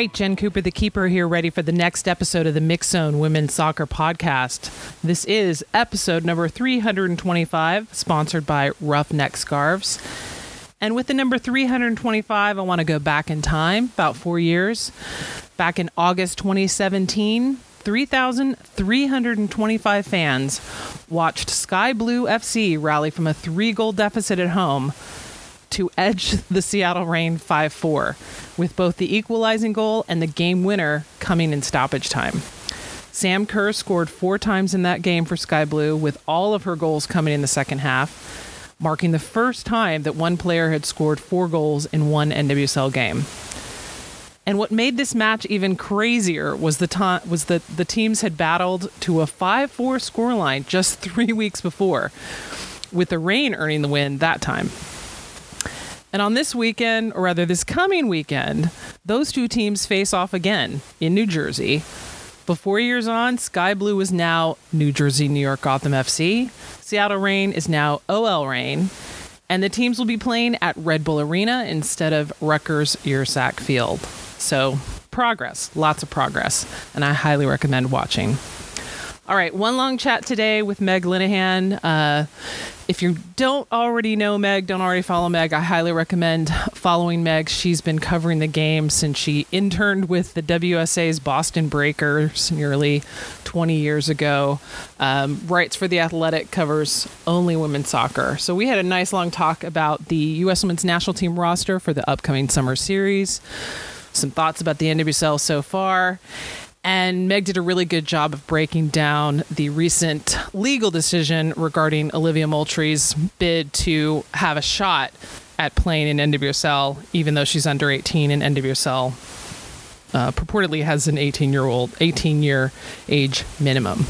right, Jen Cooper, the keeper, here, ready for the next episode of the Mixxed Zone Women's Soccer Podcast. This is episode number 325, sponsored by Roughneck Scarves. And with the number 325, I want to go back in time about four years. Back in August 2017, 3,325 fans watched Sky Blue FC rally from a three goal deficit at home to edge the Seattle Reign 5 4, with both the equalizing goal and the game winner coming in stoppage time. Sam Kerr scored four times in that game for Sky Blue, with all of her goals coming in the second half, marking the first time that one player had scored four goals in one NWSL game. And what made this match even crazier was the time was that the teams had battled to a 5-4 scoreline just 3 weeks before, with the Reign earning the win that time. And on this weekend, or rather this coming weekend, those two teams face off again in New Jersey. Before years on, Sky Blue is now New Jersey, New York Gotham FC. Seattle Reign is now OL Reign. And the teams will be playing at Red Bull Arena instead of Rutgers Yurcak Field. So, progress, lots of progress. And I highly recommend watching. All right, one long chat today with Meg Linehan. Uh, if you don't already know Meg, don't already follow Meg, I highly recommend following Meg. She's been covering the game since she interned with the WUSA's Boston Breakers nearly 20 years ago. Um, writes for The Athletic, covers only women's soccer. So we had a nice long talk about the U.S. women's national team roster for the upcoming summer series, some thoughts about the NWSL so far. And Meg did a really good job of breaking down the recent legal decision regarding Olivia Moultrie's bid to have a shot at playing in NWSL, even though she's under 18 and NWSL uh, purportedly has an 18 year old, 18 year age minimum.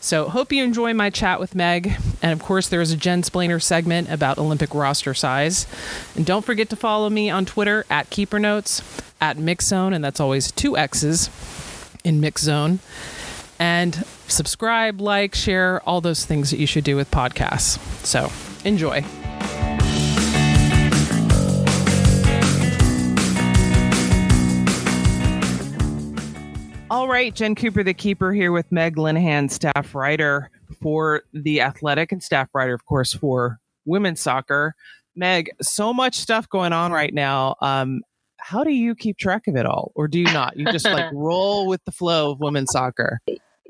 So, hope you enjoy my chat with Meg. And of course, there is a Jensplainer segment about Olympic roster size. And don't forget to follow me on Twitter at Keeper Notes, at Mixzone, and that's always two X's in Mixxed Zone. And subscribe, like, share, all those things that you should do with podcasts. So enjoy. All right, Jen Cooper, the keeper, here with Meg Linehan, staff writer for The Athletic and staff writer, of course, for women's soccer. Meg, so much stuff going on right now. Um, how do you keep track of it all? Or do you not? You just like roll with the flow of women's soccer.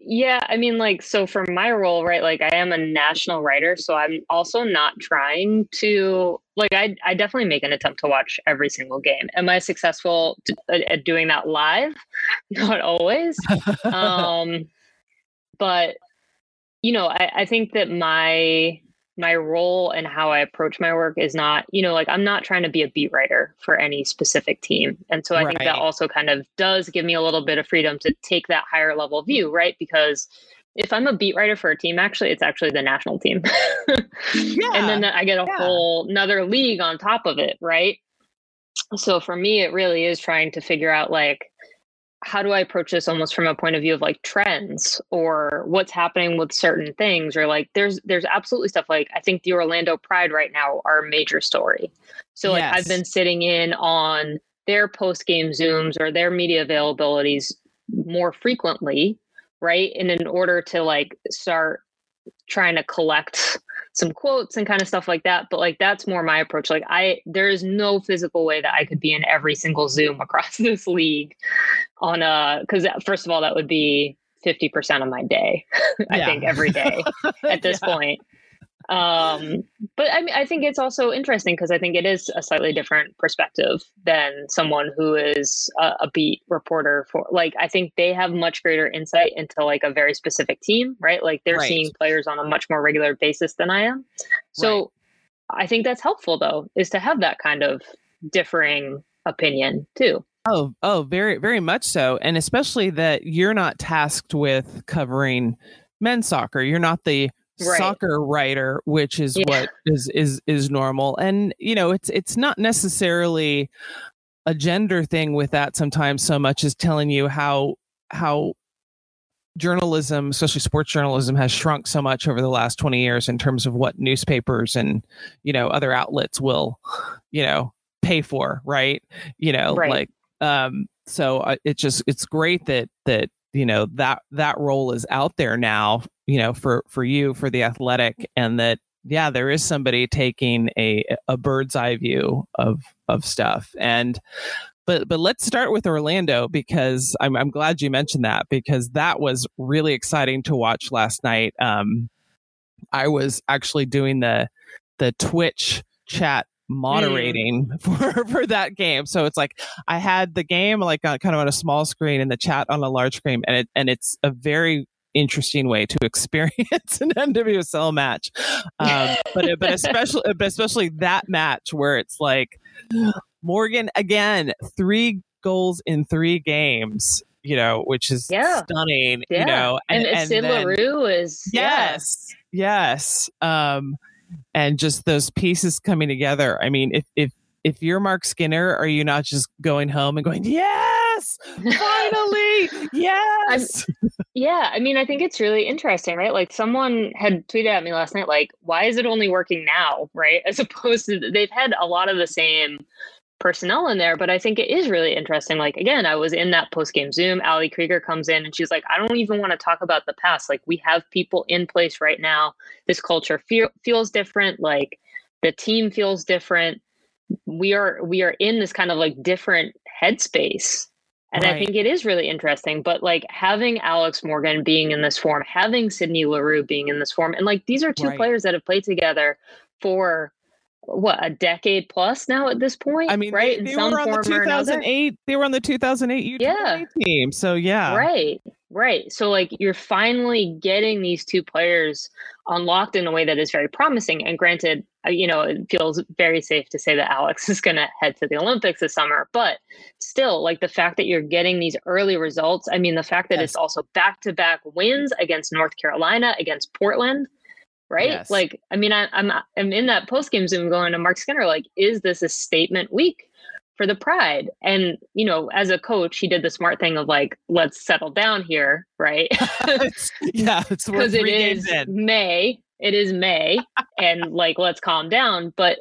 Yeah i mean like so for my role right like i am a national writer so i'm also not trying to like i, I definitely make an attempt to watch every single game. Am i successful to, at doing that live? Not always. Um but you know I, I think that my my role and how I approach my work is not, you know, like I'm not trying to be a beat writer for any specific team. And so I right. think that also kind of does give me a little bit of freedom to take that higher level view, right? Because if I'm a beat writer for a team, actually, it's actually the national team. yeah. And then I get a yeah. whole another league on top of it, right? So for me, it really is trying to figure out like, how do I approach this almost from a point of view of like trends or what's happening with certain things or like there's there's absolutely stuff like I think the Orlando Pride right now are a major story. So like. I've been sitting in on their post game zooms or their media availabilities more frequently, right? And in order to like start trying to collect some quotes and kind of stuff like that but like that's more my approach like i there is no physical way that i could be in every single zoom across this league on a because uh, first of all that would be 50% of my day i yeah. think every day at this yeah. point um but i mean i think it's also interesting because i think it is a slightly different perspective than someone who is a, a, beat reporter for like i think they have much greater insight into like a very specific team right like they're right. seeing players on a much more regular basis than i am so right. i think that's helpful though is to have that kind of differing opinion too Oh, oh, very, very much so. And especially that you're not tasked with covering men's soccer. You're not the right. soccer writer, which is yeah. what is is is normal. And you know, it's it's not necessarily a gender thing with that sometimes so much as telling you how how journalism, especially sports journalism, has shrunk so much over the last 20 years in terms of what newspapers and, you know, other outlets will, you know, pay for, right? You know, right. like um so uh, it just it's great that that you know that that role is out there now you know for for you for the athletic and that yeah there is somebody taking a a bird's eye view of of stuff and but but let's start with Orlando because I'm I'm glad you mentioned that because that was really exciting to watch last night. Um, I was actually doing the the Twitch chat moderating mm. for for that game. So it's like I had the game like on, kind of on a small screen and the chat on a large screen, and it and it's a very interesting way to experience an NWSL match. Um, but but especially but especially that match where it's like Morgan again three goals in three games. You know, which is yeah. stunning. Yeah. You know, and, and, and Syd Leroux is yes, yeah. yes. Um, and just those pieces coming together. I mean, if if if you're Marc Skinner, are you not just going home and going, yes, finally, yes? yeah, I mean, I think it's really interesting, right? Like someone had tweeted at me last night, like, why is it only working now, right? As opposed to they've had a lot of the same personnel in there, but I think it is really interesting. Like again, I was in that post game Zoom. Ali Krieger comes in and she's like, I don't even want to talk about the past. Like we have people in place right now. This culture feel, feels different. Like the team feels different. We are we are in this kind of like different headspace. And right. I think it is really interesting. But like having Alex Morgan being in this form, having Sydney Leroux being in this form, and like these are two right. players that have played together for what a decade plus now at this point. I mean, right? They, they were on the 2008. They were on the 2008 U yeah. team. So yeah, right, right. So like you're finally getting these two players unlocked in a way that is very promising. And granted, uh, you know, it feels very safe to say that Alex is going to head to the Olympics this summer. But still, like the fact that you're getting these early results. I mean, the fact that yes. it's also back to back wins against North Carolina, against Portland right? Yes. Like, I mean, I, I'm I'm in that post game Zoom going to Marc Skinner, like, is this a statement week for the Pride? And you know, as a coach, he did the smart thing of like, let's settle down here, right? yeah, it's because it is May. It is May, and like, let's calm down. But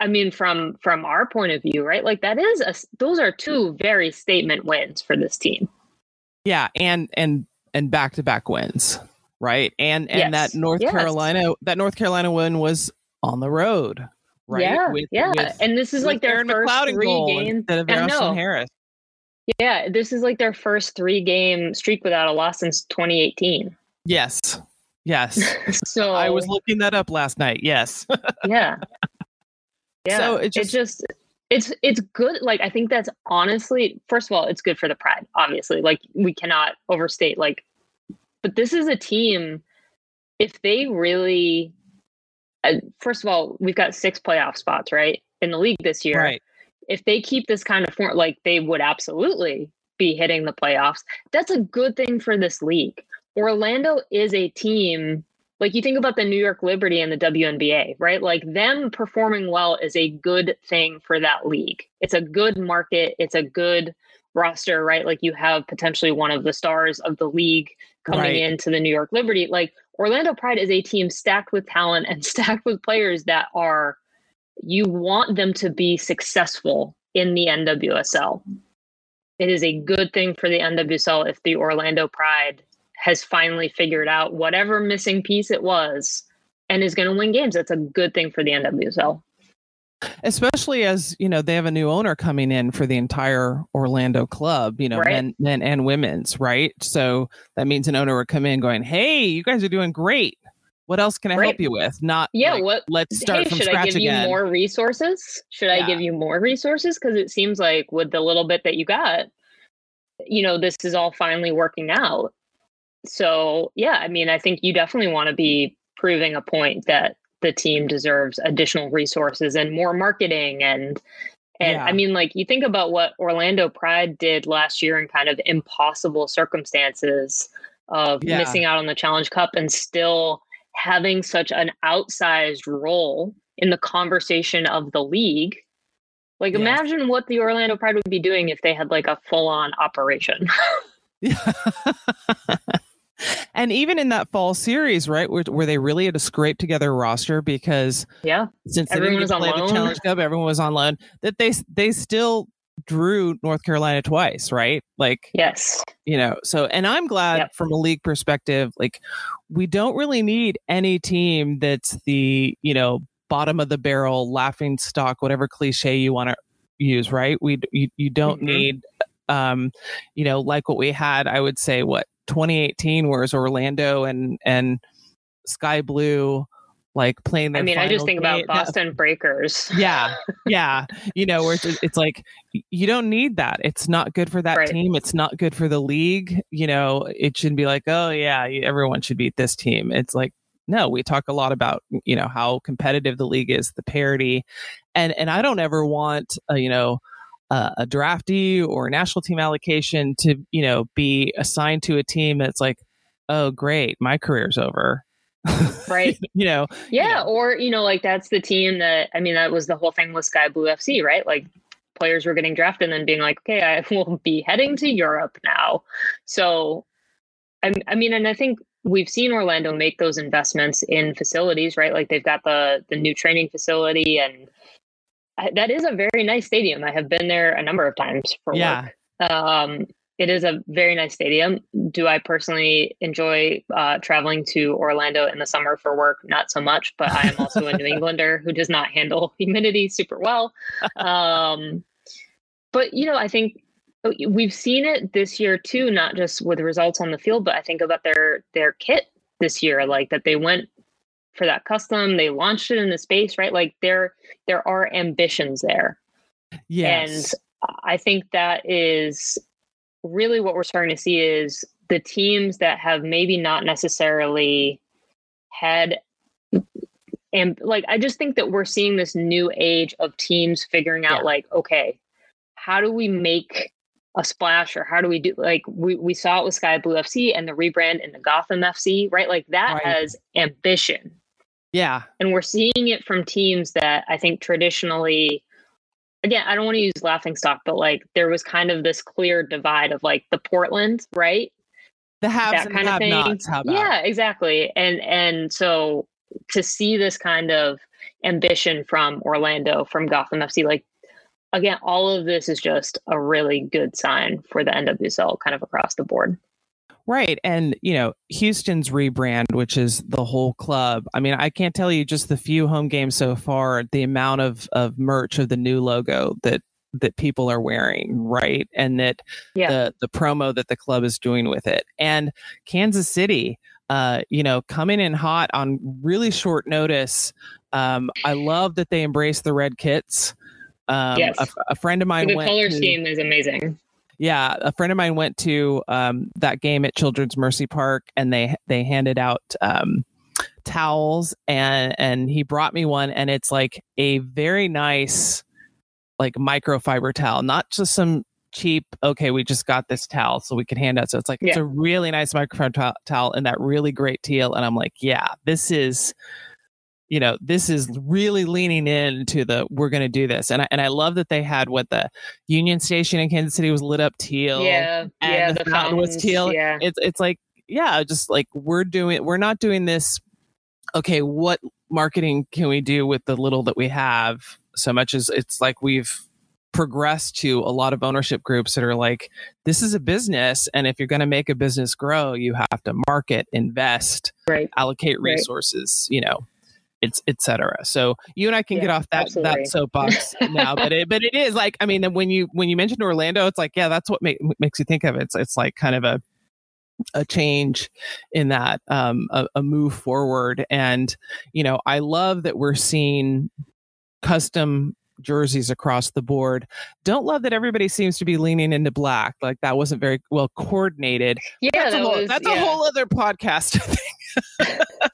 I mean, from from our point of view, right? Like, that is a those are two very statement wins for this team. Yeah, and and and back to back wins right? And and yes. that North yes. Carolina that North Carolina win was on the road, right? Yeah, with, yeah. With, and this is like their Erin first McLeod three games instead of Ashlyn Harris. Yeah, this is like their first three game streak without a loss since 2018. Yes. Yes. so I was looking that up last night. Yes. yeah. Yeah. So it just, it just it's it's good. Like I think that's honestly, first of all, it's good for the pride. Obviously, like we cannot overstate like but this is a team, if they really, Uh, first of all, we've got six playoff spots, right? In the league this year. Right. If they keep this kind of form, like they would absolutely be hitting the playoffs. That's a good thing for this league. Orlando is a team like you think about the New York Liberty and the WNBA, right? Like them performing well is a good thing for that league. It's a good market, it's a good roster, right? Like you have potentially one of the stars of the league coming right. into the New York Liberty. Like Orlando Pride is a team stacked with talent and stacked with players that are you want them to be successful in the NWSL. It is a good thing for the NWSL if the Orlando Pride has finally figured out whatever missing piece it was and is going to win games. That's a good thing for the NWSL especially as you know they have a new owner coming in for the entire Orlando club, you know, right. men, men and women's, right? So that means an owner would come in going, "Hey, you guys are doing great. What else can I right. help you with?" Not yeah. Like, what? Let's start hey, from should scratch I give again. you more resources? Should yeah. I give you more resources? Because it seems like with the little bit that you got, you know, this is all finally working out. So yeah, I mean, I think you definitely want to be proving a point that the team deserves additional resources and more marketing and and yeah. I mean like you think about what Orlando Pride did last year in kind of impossible circumstances of yeah. missing out on the Challenge Cup and still having such an outsized role in the conversation of the league. Like imagine what the Orlando Pride would be doing if they had like a full-on operation. and even in that fall series, right, where, where they really had to scrape together a roster because yeah, since everyone they didn't play the Challenge Cup, everyone was on loan. That they they still drew North Carolina twice, right? Like, yes, you know, so, and I'm glad yep. from a league perspective, like, we don't really need any team that's the, you know, bottom of the barrel, laughing stock, whatever cliche you want to use, right? We, you, you don't mm-hmm. need, um, you know, like what we had, I would say, what, 2018, whereas Orlando and, and, Sky Blue like playing I mean, I just think game. about Boston Breakers. yeah. Yeah. You know, where it's, it's, like you don't need that. It's not good for that right. team. It's not good for the league. You know, it shouldn't be like, oh yeah, everyone should beat this team. It's like no, we talk a lot about, you know, how competitive the league is, the parity. And and I don't ever want, you know, a draftee or a national team allocation to, you know, be assigned to a team that's like, oh great, my career's over. Right. You know? Yeah you know. or you know like that's the team that i mean that was the whole thing with sky blue fc right? Like players were getting drafted and then being like okay i will be heading to europe now. So I, I mean and i think we've seen orlando make those investments in facilities right? Like they've got the the new training facility and that is a very nice stadium i have been there a number of times for yeah. work um it is a very nice stadium. Do I personally enjoy uh, traveling to Orlando in the summer for work? Not so much, but I am also a New Englander who does not handle humidity super well. Um, but you know, I think uh, we've seen it this year too, not just with results on the field, but I think about their their kit this year, like that they went for that custom, they launched it in the space, right? Like there there are ambitions there. Yes. And I think that is really what we're starting to see is the teams that have maybe not necessarily had and like I just think that we're seeing this new age of teams figuring out yeah. like okay how do we make a splash or how do we do like we, we saw it with Sky Blue FC and the rebrand in the Gotham FC right like that right. has ambition yeah and we're seeing it from teams that I think traditionally again, I don't want to use laughing stock, but like there was kind of this clear divide of like the Portland, right? The haves that and kind of thing. Nots, how about? Yeah, exactly. And and so to see this kind of ambition from Orlando, from Gotham FC, like again, all of this is just a really good sign for the NWSL kind of across the board. Right. And, you know, Houston's rebrand, which is the whole club. I mean, I can't tell you just the few home games so far, the amount of, of merch of the new logo that that people are wearing, right? And that yeah. the the promo that the club is doing with it. And Kansas City, uh, you know, coming in hot on really short notice. Um, I love that they embrace the red kits. Um, yes. a, a friend of mine the went color to, scheme is amazing yeah, a friend of mine went to um, that game at Children's Mercy Park, and they they handed out um, towels, and and he brought me one, and it's like a very nice, like microfiber towel, not just some cheap. Okay, we just got this towel, so we can hand out. So it's like yeah. it's a really nice microfiber t- towel and that really great teal, and I'm like, yeah, this is you know, this is really leaning into the we're going to do this, and I, and I love that they had what the Union Station in Kansas City was lit up teal, yeah, and yeah, the, the fountain was teal. Yeah, it's it's like yeah, just like we're doing, we're not doing this. Okay, what marketing can we do with the little that we have? So much as it's like we've progressed to a lot of ownership groups that are like, this is a business. And if you're going to make a business grow, you have to market, invest, right. allocate resources, right. you know, it's etc. So you and I can yeah, get off that absolutely. that soapbox now, but it but it is like I mean when you when you mentioned Orlando, it's like yeah, that's what make, makes you think of it. It's it's like kind of a a change in that um a, a move forward and you know i love that we're seeing custom jerseys across the board. Don't love that everybody seems to be leaning into black. Like that wasn't very well coordinated. Yeah, that's, that a, whole, was, that's yeah. a whole other podcast.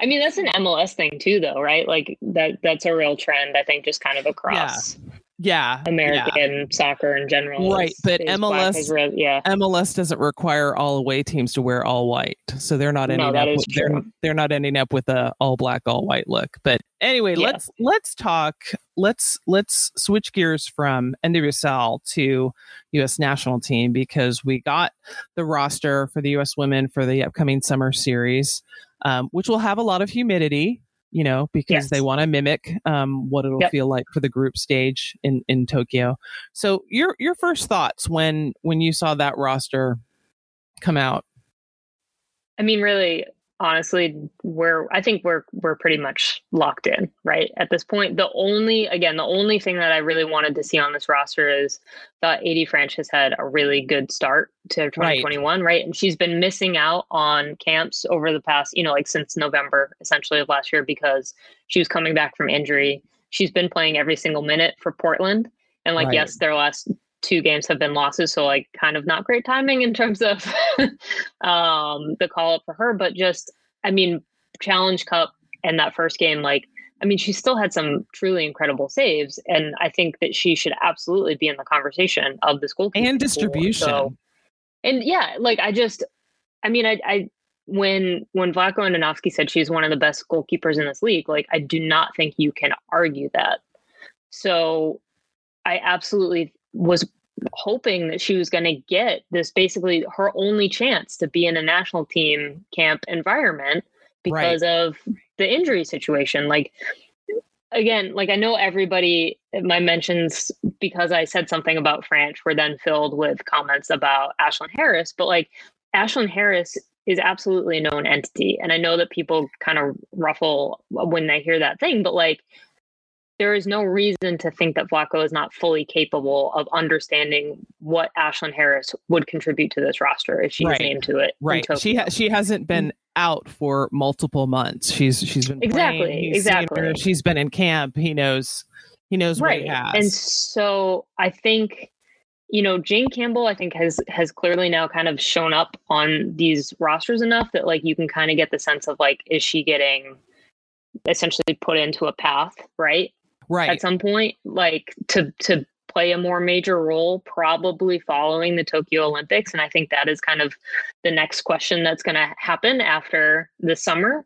I mean, that's an MLS thing too, though, right? Like that that's a real trend, I think, just kind of across. Yeah. Yeah, American yeah. soccer in general, right? Is, but is MLS, re- yeah, MLS doesn't require all away teams to wear all white, so they're not ending no, up. With, they're, they're not ending up with a all black, all white look. But anyway, Yeah. let's let's talk. Let's let's switch gears from NWSL to U.S. national team because we got the roster for the U.S. women for the upcoming summer series, um, which will have a lot of humidity. you know, because Yes. they want to mimic um, what it'll Yep. feel like for the group stage in in Tokyo. So your your first thoughts when when you saw that roster come out? I mean, really, honestly, we're I think we're we're pretty much locked in, right? At this point. The only again, the only thing that I really wanted to see on this roster is that AD Franch has had a really good start to 2021, right. And she's been missing out on camps over the past, you know, like since November essentially of last year because she was coming back from injury. She's been playing every single minute for Portland. And like, Right. yes, their last two games have been losses, so like kind of not great timing in terms of um the call up for her, but just I mean, Challenge Cup and that first game, like I mean, she still had some truly incredible saves, and I think that she should absolutely be in the conversation of this goalkeeper And distribution. So- and yeah, like I just, I mean, I, I when when Vlatko Andonovski said she's one of the best goalkeepers in this league, like I do not think you can argue that. So I absolutely was hoping that she was going to get this basically her only chance to be in a national team camp environment because of the injury situation. Like again, like I know everybody my mentions because I said something about Franch were then filled with comments about Ashlyn Harris, but like Ashlyn Harris is absolutely a known entity. And I know that people kind of ruffle when they hear that thing, but like there is no reason to think that Vlatko is not fully capable of understanding what Ashlyn Harris would contribute to this roster if she's Right. named to it. Right. She ha- she hasn't been out for multiple months. She's she's been Exactly, exactly. She's been in camp. He knows he knows what right he has. and so i think you know jane campbell i think has has clearly now kind of shown up on these rosters enough that like you can kind of get the sense of like is she getting essentially put into a path right right. at some point like to to play a more major role probably following the Tokyo Olympics and I think that is kind of the next question that's going to happen after the summer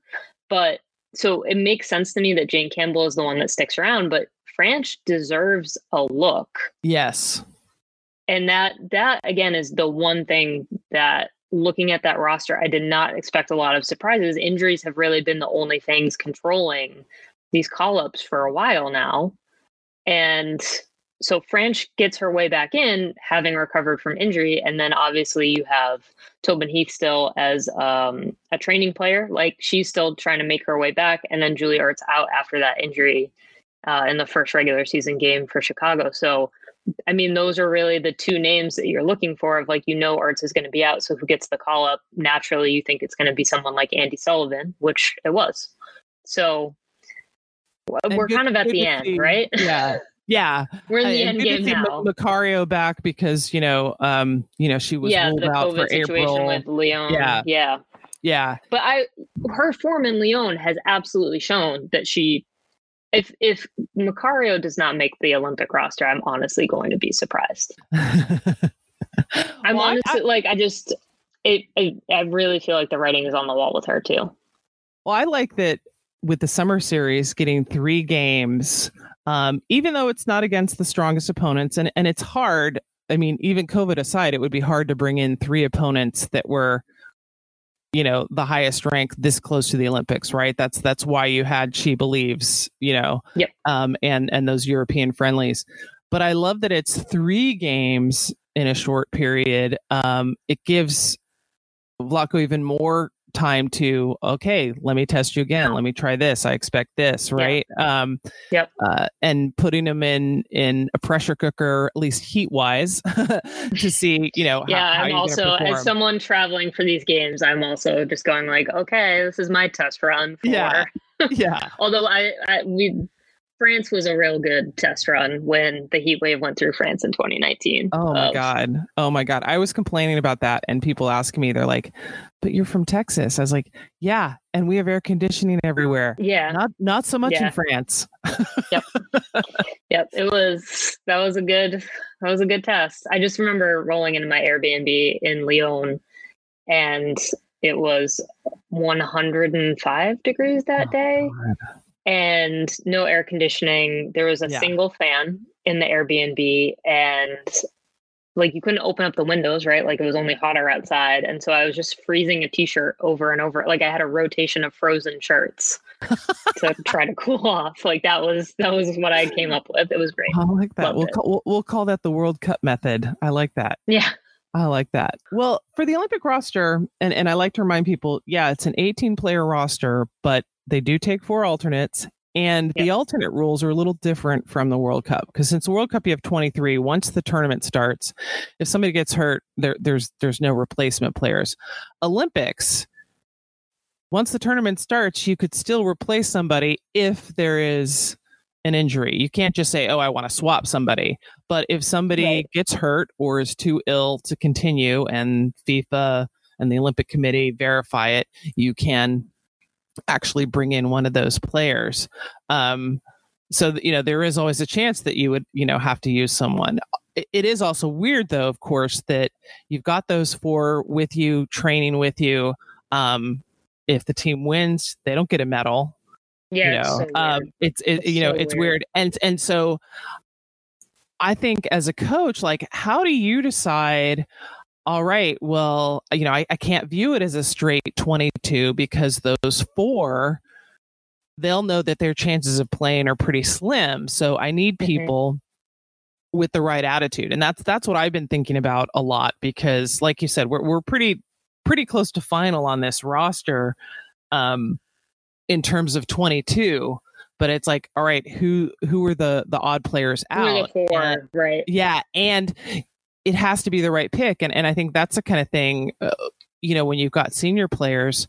but so it makes sense to me that Jane Campbell is the one that sticks around but Franch deserves a look yes. and that that again is the one thing that looking at that roster i did not expect a lot of surprises injuries have really been the only things controlling these call-ups for a while now and so franch gets her way back in having recovered from injury and then obviously you have tobin heath still as um, a training player like she's still trying to make her way back and then julie ertz out after that injury uh, in the first regular season game for chicago so I mean, those are really the two names that you're looking for of like, you know, Ertz is going to be out. So who gets the call up? Naturally, you think it's going to be someone like Andi Sullivan, which it was. So we're good- kind of at the end, see- right? Yeah. Yeah. we're in the And end game now. Macario back because, you know, um, you know, she was yeah, ruled the out COVID for situation April. with Lyon. Yeah. yeah. yeah. But I, her form in Lyon has absolutely shown that she, if if Macario does not make the Olympic roster, I'm honestly going to be surprised. I'm Well, I- honestly like I just it, it I really feel like the writing is on the wall with her too. Well, I like that with the summer series getting three games, um, even though it's not against the strongest opponents, and, and it's hard. I mean, even COVID aside, it would be hard to bring in three opponents that were, you know, the highest rank this close to the Olympics, right? That's that's why you had SheBelieves, you know, Yep. um, and and those European friendlies. But I love that it's three games in a short period. Um, it gives Vlatko even more time to okay let me test you again let me try this i expect this Yeah. right um Yep. uh, and putting them in in a pressure cooker at least heat wise to see you know yeah, how I'm also as someone traveling for these games, I'm also just going like, okay, this is my test run. For, Yeah. yeah Although I, I we France was a real good test run when the heat wave went through France in 2019. oh my of- god oh my god i was complaining about that and people ask me they're like but you're from texas i was like yeah and we have air conditioning everywhere Yeah. not not so much Yeah. in france Yep, it was that was a good that was a good test. I just remember rolling into my Airbnb in Lyon and it was 105 degrees that Oh, day God. And no air conditioning. There was a Yeah. single fan in the Airbnb and like you couldn't open up the windows, right? Like it was only hotter outside. And so I was just freezing a t-shirt over and over. Like I had a rotation of frozen shirts to try to cool off. Like that was that was what I came up with. It was great. I like that. we'll call, we'll, we'll call that the World Cup method. I like that. Yeah. I like that. Well, for the Olympic roster, and, and I like to remind people, yeah, it's an 18 player roster, but they do take four alternates and the alternate rules are a little different from the World Cup because since the World Cup you have 23, once the tournament starts, if somebody gets hurt, there, there's there's no replacement players. Olympics, once the tournament starts, you could still replace somebody if there is an injury. You can't just say, "Oh, I want to swap somebody." But if somebody right. gets hurt or is too ill to continue, and FIFA and the Olympic Committee verify it, you can actually bring in one of those players. Um, so you know there is always a chance that you would you know have to use someone. It, it is also weird though, of course, that you've got those four with you, training with you. Um, if the team wins, they don't get a medal. Yeah, you know, it's, so um, it's, it, it's you know so it's weird. weird, and and so I think as a coach, like, how do you decide? all right, well, you know, I, I can't view it as a straight 22 because those four, they'll know that their chances of playing are pretty slim. So I need mm-hmm. people mm-hmm. with the right attitude. And that's that's what I've been thinking about a lot because like you said, we're we're pretty pretty close to final on this roster um in terms of 22 but it's like all right who who are the the odd players out four, and, right yeah and it has to be the right pick. And, and I think that's the kind of thing, uh, you know, when you've got senior players,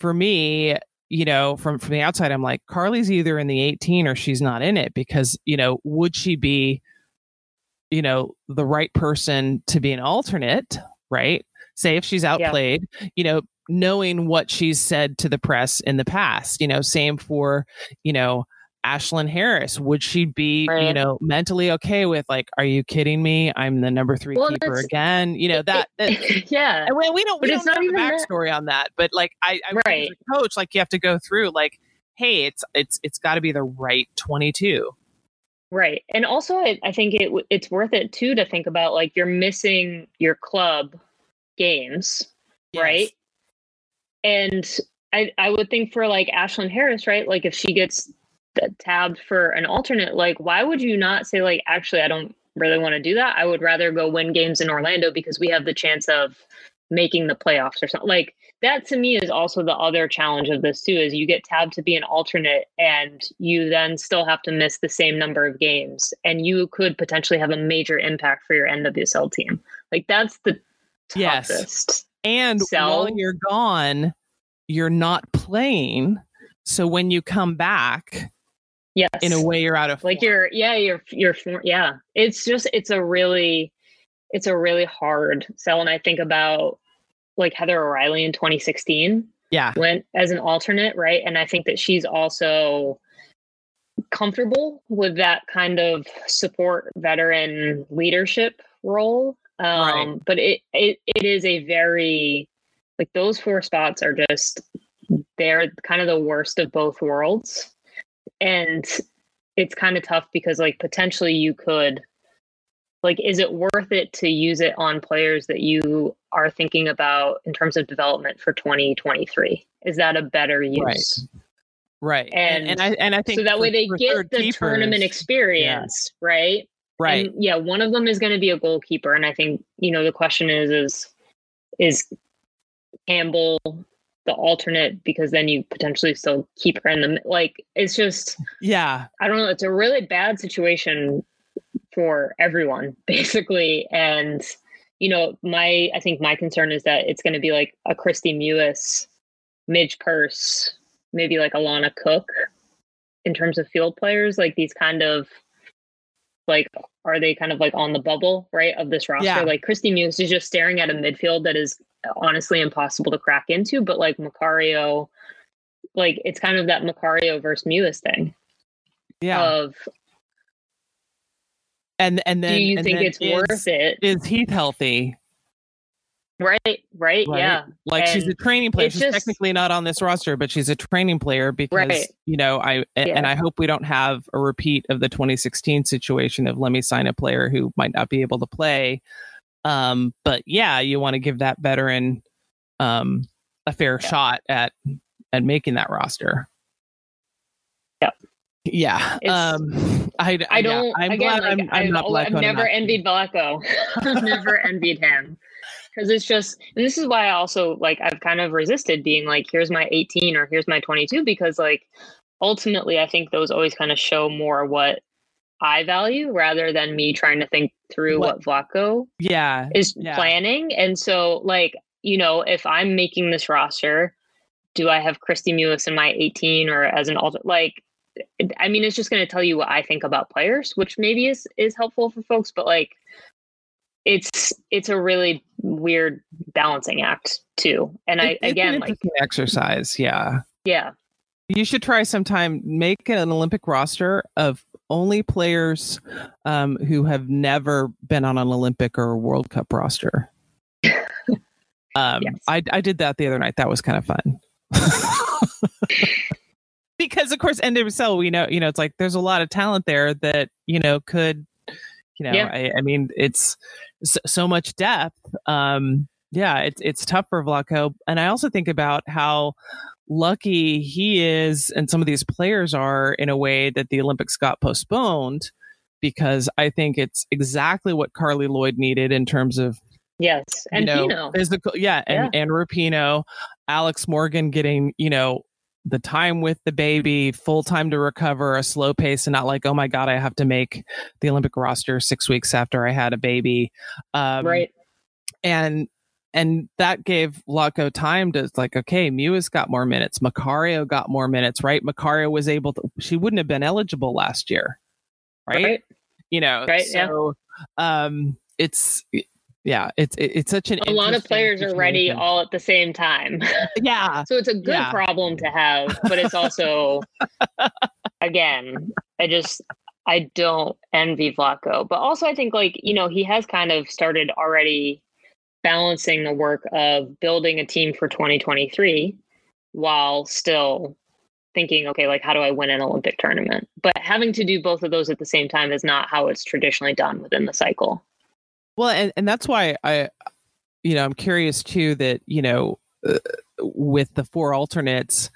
for me, you know, from, from the outside, I'm like, Carli's either in the 18 or she's not in it because, you know, would she be, you know, the right person to be an alternate, right? Say if she's outplayed, yeah. you know, knowing what she's said to the press in the past, you know, same for, you know, Ashlyn Harris? Would she be, right. you know, mentally okay with like, are you kidding me? I'm the number three well, keeper again. You know that. that yeah. And we, we don't. But we it's don't not even backstory that. on that. But like, I, I right. as a coach, like you have to go through like, hey, it's it's it's got to be the right 22. Right. And also, I, I think it it's worth it too to think about like you're missing your club games, yes. right? And I I would think for like Ashlyn Harris, right? Like if she gets tabbed for an alternate, like why would you not say like actually I don't really want to do that. I would rather go win games in Orlando because we have the chance of making the playoffs or something. Like that to me is also the other challenge of this too is you get tabbed to be an alternate and you then still have to miss the same number of games and you could potentially have a major impact for your NWSL team. Like that's the toughest. Yes. And while you're gone, you're not playing. So when you come back, Yes. In a way you're out of like you're yeah, you're you're yeah. It's just it's a really it's a really hard sell. And I think about like Heather O'Reilly in 2016. Yeah. Went as an alternate, right? And I think that she's also comfortable with that kind of support veteran leadership role. Um, right. but it, it it is a very like those four spots are just they're kind of the worst of both worlds. And it's kind of tough because like potentially you could like is it worth it to use it on players that you are thinking about in terms of development for 2023 is that a better use? Right. Right and, and, and i and i think so that for, way they get the keepers, tournament experience yeah. right right. And yeah one of them is going to be a goalkeeper and i think you know the question is is is campbell the alternate? Because then you potentially still keep her in the like it's just yeah. I don't know it's a really bad situation for everyone basically. And you know my i think my concern is that it's going to be like a Kristie mewis midge Purce, maybe like alana cook in terms of field players like these kind of like are they kind of like on the bubble right of this roster yeah. like kristie mewis is just staring at a midfield that is honestly impossible to crack into. But like Macario, like it's kind of that Macario versus Mewis thing. Yeah. Of and and then do you think it's is, worth it? Is Heath healthy? Right, right, right, yeah. Like and she's a training player. She's just, technically not on this roster, but she's a training player because right. you know I yeah. and I hope we don't have a repeat of the 2016 situation of let me sign a player who might not be able to play Um, but yeah, you want to give that veteran um, a fair yeah. shot at at making that roster. Yep. Yeah. um, I, I don't. Yeah, I'm again, glad like, I'm, I'm, not I've never envied Vlatko. I've never envied him because it's just, and this is why I also like I've kind of resisted being like, here's my 18 or here's my 22 because like ultimately I think those always kind of show more what I value rather than me trying to think through what, what Vlatko yeah is yeah. planning. And so like you know if I'm making this roster, do I have kristie Mewis in my 18 or as an alter like I mean, it's just going to tell you what I think about players, which maybe is is helpful for folks. But like, it's it's a really weird balancing act too. And it, I again like exercise, yeah, yeah. You should try sometime make an Olympic roster of only players um, who have never been on an Olympic or World Cup roster. um, yes. I I did that the other night. That was kind of fun. because of course NWSL we know you know it's like there's a lot of talent there that you know could you know yeah. I, I, mean it's so, so much depth um yeah it's it's tough for Vlatko and I also think about how lucky he is and some of these players are in a way that the Olympics got postponed because I think it's exactly what Carli Lloyd needed in terms of Yes, and you know, physical, yeah, and yeah. and Rapinoe, Alex Morgan getting you know the time with the baby, full time to recover, a slow pace, and not like, oh my God, I have to make the Olympic roster six weeks after I had a baby. Um, right. And and that gave Vlatko time to like, okay, Mewis got more minutes, Macario got more minutes, right? Macario was able to she wouldn't have been eligible last year. Right. right. You know, right, so yeah. um it's yeah it's it's such an a lot of players situation. are ready all at the same time yeah so it's a good yeah. problem to have but it's also again i just i don't envy Vlatko but also i think like you know he has kind of started already balancing the work of building a team for 2023 while still thinking okay like how do i win an olympic tournament but having to do both of those at the same time is not how it's traditionally done within the cycle well, and, and that's why I, you know, I'm curious too that, you know, uh, with the four alternates,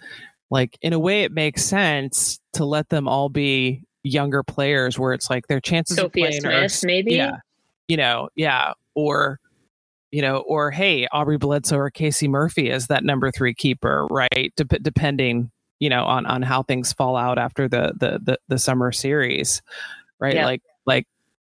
like in a way it makes sense to let them all be younger players where it's like their chances Sophia of playing Smith, are, maybe. Yeah. You know, yeah. Or, you know, or hey, Aubrey Bledsoe or Casey Murphy is that number three keeper, right? De- depending, you know, on on how things fall out after the the the, the summer series, right? Yeah. Like like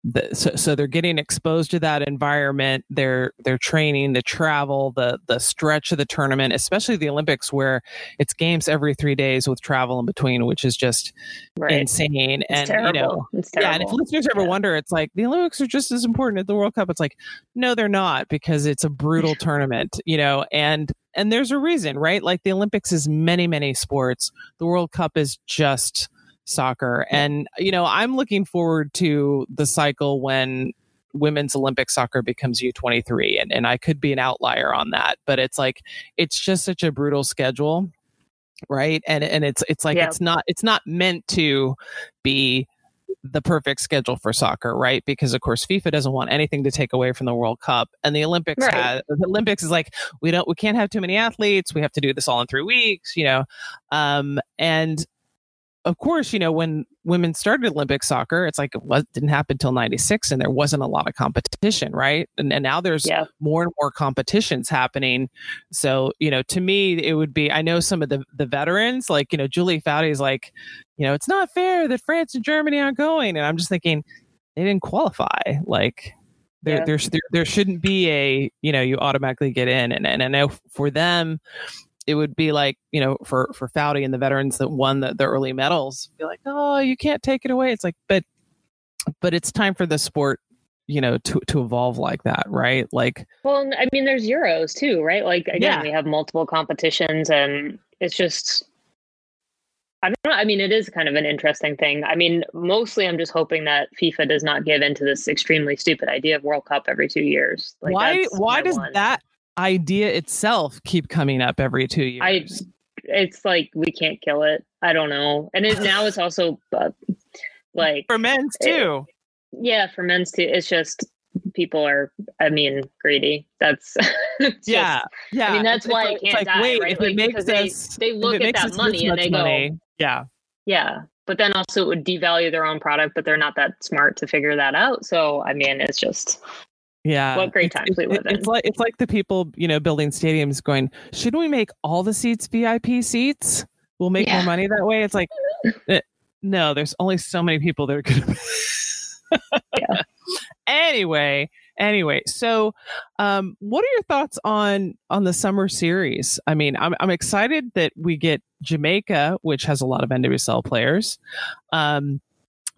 the, so, so they're getting exposed to that environment they're they're training the travel the the stretch of the tournament especially the olympics where it's games every three days with travel in between which is just right. insane it's and terrible. you know yeah and if listeners ever yeah. wonder it's like the olympics are just as important as the world cup it's like no they're not because it's a brutal tournament you know and and there's a reason right like the olympics is many many sports the world cup is just soccer. And, you know, I'm looking forward to the cycle when women's Olympic soccer becomes U23. And, and I could be an outlier on that, but it's like, it's just such a brutal schedule. Right. And, and it's, it's like, yeah. it's not, it's not meant to be the perfect schedule for soccer, right? Because of course FIFA doesn't want anything to take away from the World Cup, and the Olympics. Right. Has, the Olympics is like we don't, we can't have too many athletes. We have to do this all in three weeks, you know. Um, and of course, you know, when women started Olympic soccer, it's like it was, didn't happen until 96 and there wasn't a lot of competition, right? And, and now there's yeah. more and more competitions happening. So, you know, to me, it would be, I know some of the, the veterans, like, you know, Julie Foudy is like, you know, it's not fair that France and Germany aren't going. And I'm just thinking, they didn't qualify. Like, there, yeah. there, there, there shouldn't be a, you know, you automatically get in. And, and I know for them, it would be like you know for for Foudy and the veterans that won the, the early medals be like oh you can't take it away. It's like but but it's time for the sport you know to to evolve like that right? Like well i mean there's euros too right? Like again yeah. we have multiple competitions and it's just i don't know i mean it is kind of an interesting thing. I mean mostly i'm just hoping that fifa does not give into this extremely stupid idea of world cup every two years. Like why why does one. that idea itself keep coming up every two years? I, it's like we can't kill it. I don't know, and it now it's also uh, like for men's too. It, yeah, for men's too. It's just people are, I mean, greedy. That's just, yeah, yeah. I mean, that's It's why like- it can't like, die, wait, right? if it Like, makes because they, us- they if look at that money and they go, yeah, yeah. But then also it would devalue their own product, but they're not that smart to figure that out. So, I mean, it's just, yeah. What great It's- times we it's- live in. It's like it's like the people you know building stadiums going. Shouldn't we make all the seats VIP seats? We'll make more money that way. It's like, eh, no, there's only so many people that are going to. Yeah. Anyway, anyway, so um, what are your thoughts on on the summer series? I mean, I'm I'm excited that we get Jamaica, which has a lot of NWSL players. Um,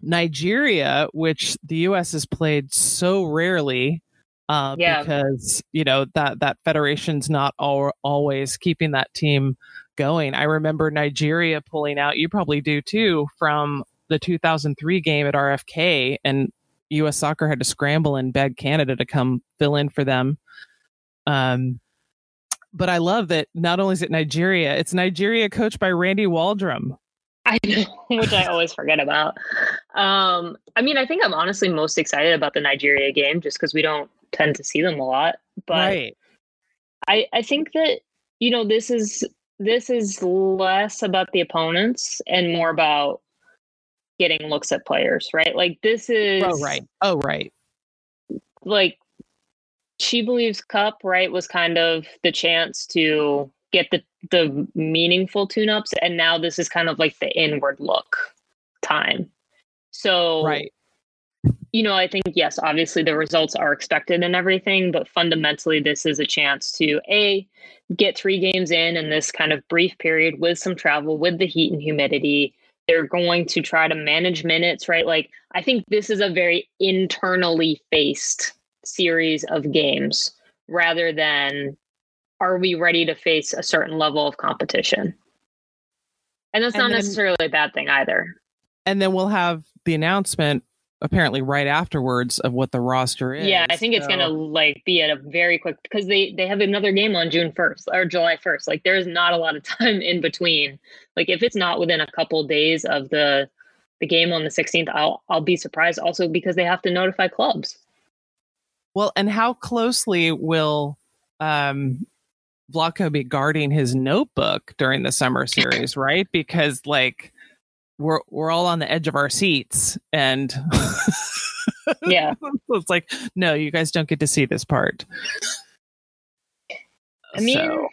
Nigeria, which the U.S. has played so rarely, uh, Yeah. because you know that that federation's not al- always keeping that team going. I remember Nigeria pulling out. You probably do too from the 2003 game at RFK, and U.S. Soccer had to scramble and beg Canada to come fill in for them. Um, but I love that not only is it Nigeria, it's Nigeria coached by Randy Waldrum. I know, which I always forget about. Um, I mean, I think I'm honestly most excited about the Nigeria game just because we don't tend to see them a lot. But right. I, I think that you know this is this is less about the opponents and more about getting looks at players, right? Like this is Oh, right. Oh, right. like SheBelieves cup right was kind of the chance to get the the meaningful tune-ups and now this is kind of like the inward look time so Right. You know i think yes obviously the results are expected and everything but fundamentally this is a chance to a get three games in in this kind of brief period with some travel with the heat and humidity. They're going to try to manage minutes right? Like i think this is a very internally faced series of games rather than are we ready to face a certain level of competition? And that's And not then- necessarily a bad thing either. And then we'll have the announcement apparently right afterwards of what the roster is. Yeah, I think it's So- gonna like be at a very quick because they they have another game on June first or July first. Like there's not a lot of time in between. Like if it's not within a couple days of the the game on the 16th, I'll I'll be surprised. Also because they have to notify clubs. Well, and how closely will um Vlatko be guarding his notebook during the summer series, right? Because like we're we're all on the edge of our seats and Yeah, it's like, no, you guys don't get to see this part. I mean, So-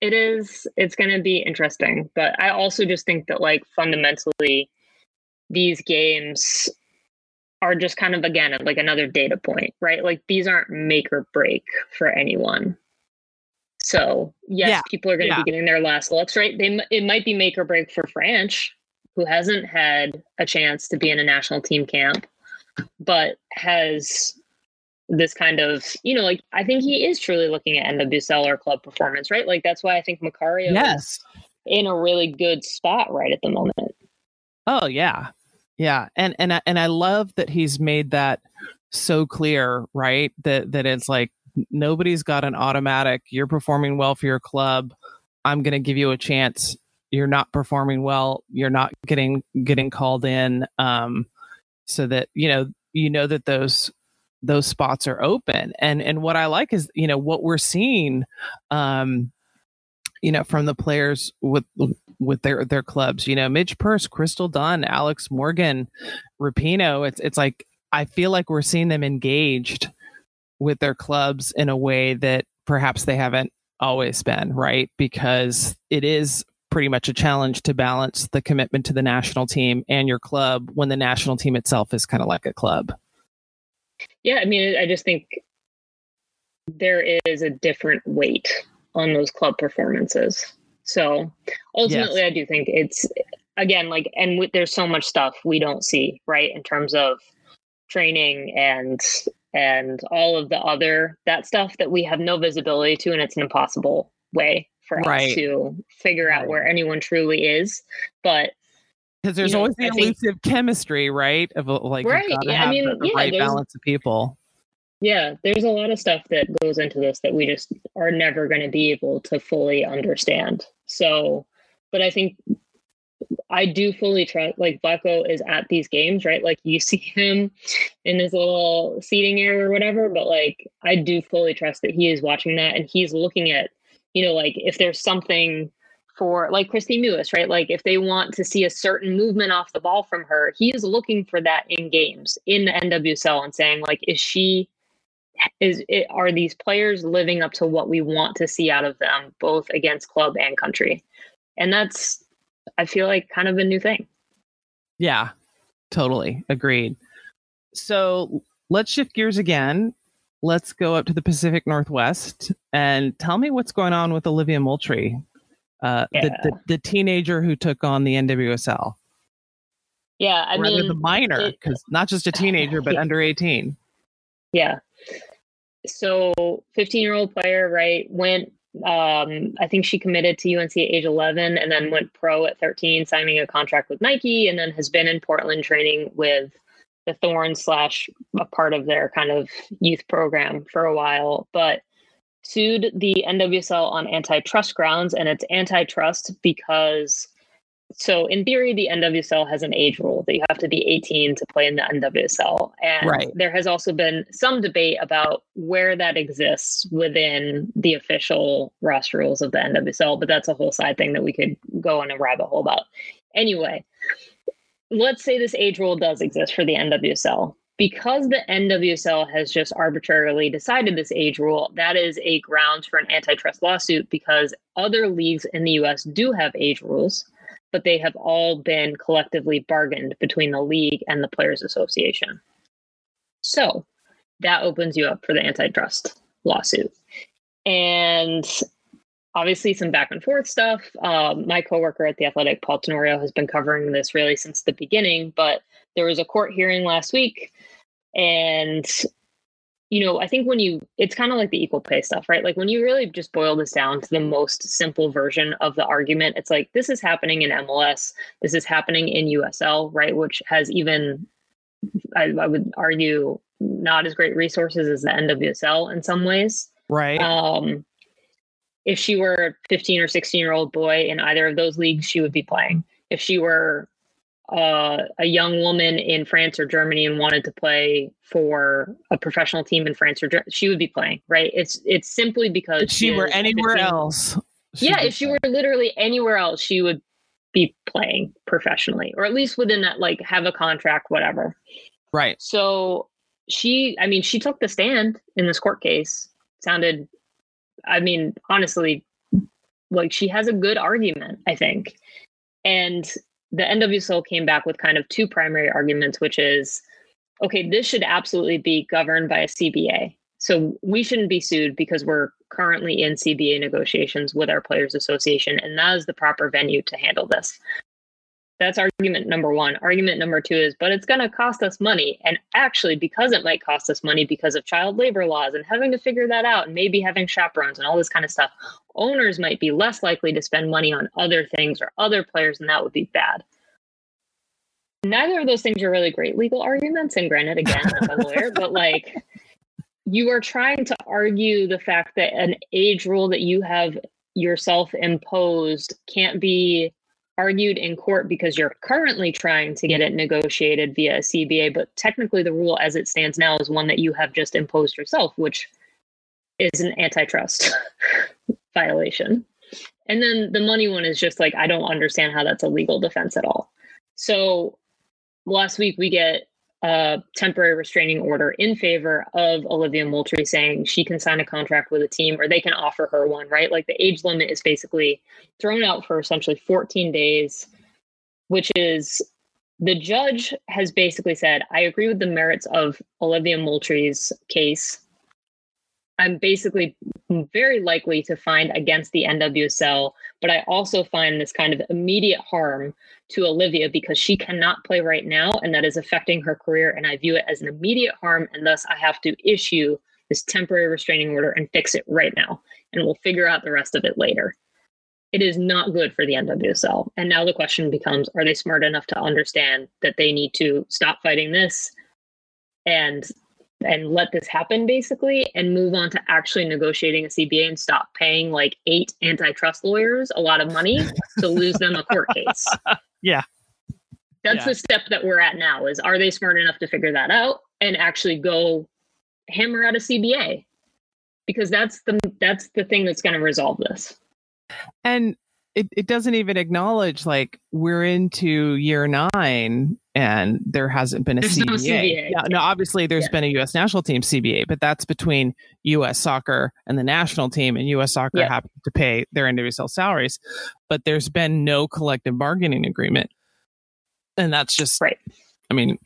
it is. It's gonna be interesting, but I also just think that like fundamentally, these games are just kind of again like another data point, right? Like these aren't make or break for anyone. So yes, Yeah, people are going to yeah. be getting their last looks, right? They it might be make or break for Franch, who hasn't had a chance to be in a national team camp, but has this kind of you know like I think he is truly looking at NWSL or club performance, right? Like that's why I think Macario is yes. in a really good spot right at the moment. Oh yeah. Yeah. And and I, and I love that he's made that so clear, right? That that it's like nobody's got an automatic you're performing well for your club. I'm going to give you a chance. You're not performing well. You're not getting getting called in um so that you know you know that those those spots are open. And and what I like is you know what we're seeing um you know from the players with with their their clubs. You know, Midge Purce, Crystal Dunn, Alex Morgan, Rapinoe. It's it's like I feel like we're seeing them engaged with their clubs in a way that perhaps they haven't always been, right? Because it is pretty much a challenge to balance the commitment to the national team and your club when the national team itself is kind of like a club. Yeah, I mean, I just think there is a different weight on those club performances. So ultimately, I do think it's again like, and with, there's so much stuff we don't see, right, in terms of training and and all of the other that stuff that we have no visibility to, and it's an impossible way for Right. us to figure out where anyone truly is. But Because there's You know, always the I think- elusive chemistry, right? Of uh, like, Right, yeah, I mean, the, the yeah, right balance of people. Yeah, there's a lot of stuff that goes into this that we just are never going to be able to fully understand. So, but I think I do fully trust like Vlatko is at these games, right? Like you see him in his little seating area or whatever, but like I do fully trust that he is watching that and he's looking at, you know, like if there's something for like Kristie Mewis, right? Like if they want to see a certain movement off the ball from her, he is looking for that in games in the NWSL and saying like, is she is it are these players living up to what we want to see out of them both against club and country and that's i feel like kind of a new thing. Yeah totally agreed. So let's shift gears again. Let's go up to the pacific northwest and tell me what's going on with olivia moultrie uh, yeah. the, the, the, teenager who took on the nwsl yeah i Rather mean the minor because not just a teenager but under 18 yeah. So 15 year old player, right? Went, um, I think she committed to UNC at age 11 and then went pro at 13, signing a contract with Nike, and then has been in Portland training with the Thorns slash a part of their kind of youth program for a while, but sued the NWSL on antitrust grounds, and it's antitrust because so in theory, the NWSL has an age rule that you have to be 18 to play in the NWSL. And right. there has also been some debate about where that exists within the official roster rules of the NWSL, but that's a whole side thing that we could go on a rabbit hole about. Anyway, let's say this age rule does exist for the NWSL. Because the NWSL has just arbitrarily decided this age rule, that is a grounds for an antitrust lawsuit because other leagues in the US do have age rules but they have all been collectively bargained between the league and the Players Association. So that opens you up for the antitrust lawsuit. And obviously, some back and forth stuff. Um, my coworker at The Athletic, Paul Tenorio, has been covering this really since the beginning, but there was a court hearing last week. And you know, I think when you, it's kind of like the equal pay stuff, right? Like when you really just boil this down to the most simple version of the argument, it's like this is happening in MLS, this is happening in USL, right? Which has even, I, I would argue, not as great resources as the NWSL in some ways. Right. Um, if she were a 15 or 16 year old boy in either of those leagues, she would be playing. If she were uh, a young woman in France or Germany and wanted to play for a professional team in France or Germany, she would be playing, right? It's it's simply because if she were anywhere else. Yeah, if she were literally anywhere else, she would be playing professionally, or at least within that, like have a contract, whatever. Right. So she, I mean, she took the stand in this court case. Sounded, I mean, honestly, like she has a good argument, I think. And the NWSL came back with kind of two primary arguments, which is okay, this should absolutely be governed by a CBA. So we shouldn't be sued because we're currently in CBA negotiations with our Players Association, and that is the proper venue to handle this. That's argument number one. Argument number two is, but it's going to cost us money. And actually, because it might cost us money because of child labor laws and having to figure that out, and maybe having chaperones and all this kind of stuff, owners might be less likely to spend money on other things or other players, and that would be bad. Neither of those things are really great legal arguments. And granted, again, I'm a lawyer, but like you are trying to argue the fact that an age rule that you have yourself imposed can't be argued in court because you're currently trying to get it negotiated via CBA, but technically the rule as it stands now is one that you have just imposed yourself, which is an antitrust violation. And then the money one is just like, I don't understand how that's a legal defense at all. So last week we get a temporary restraining order in favor of Olivia Moultrie saying she can sign a contract with a team or they can offer her one, right? Like the age limit is basically thrown out for essentially 14 days, which is the judge has basically said, I agree with the merits of Olivia Moultrie's case. I'm basically very likely to find against the NWSL, but I also find this kind of immediate harm to Olivia because she cannot play right now and that is affecting her career. And I view it as an immediate harm. And thus I have to issue this temporary restraining order and fix it right now. And we'll figure out the rest of it later. It is not good for the NWSL. And now the question becomes are they smart enough to understand that they need to stop fighting this and and let this happen basically and move on to actually negotiating a CBA and stop paying like eight antitrust lawyers a lot of money to lose them a court case. yeah. That's Yeah. the step that we're at now is are they smart enough to figure that out and actually go hammer out a CBA? Because that's the that's the thing that's going to resolve this. and it, it doesn't even acknowledge like we're into year nine and there hasn't been a There's CBA. no CBA. Yeah, no, obviously there's Yeah. been a U.S. national team CBA, but that's between U.S. soccer and the national team, and U.S. soccer Yeah. happens to pay their individual salaries, but there's been no collective bargaining agreement, and that's just Right. I mean,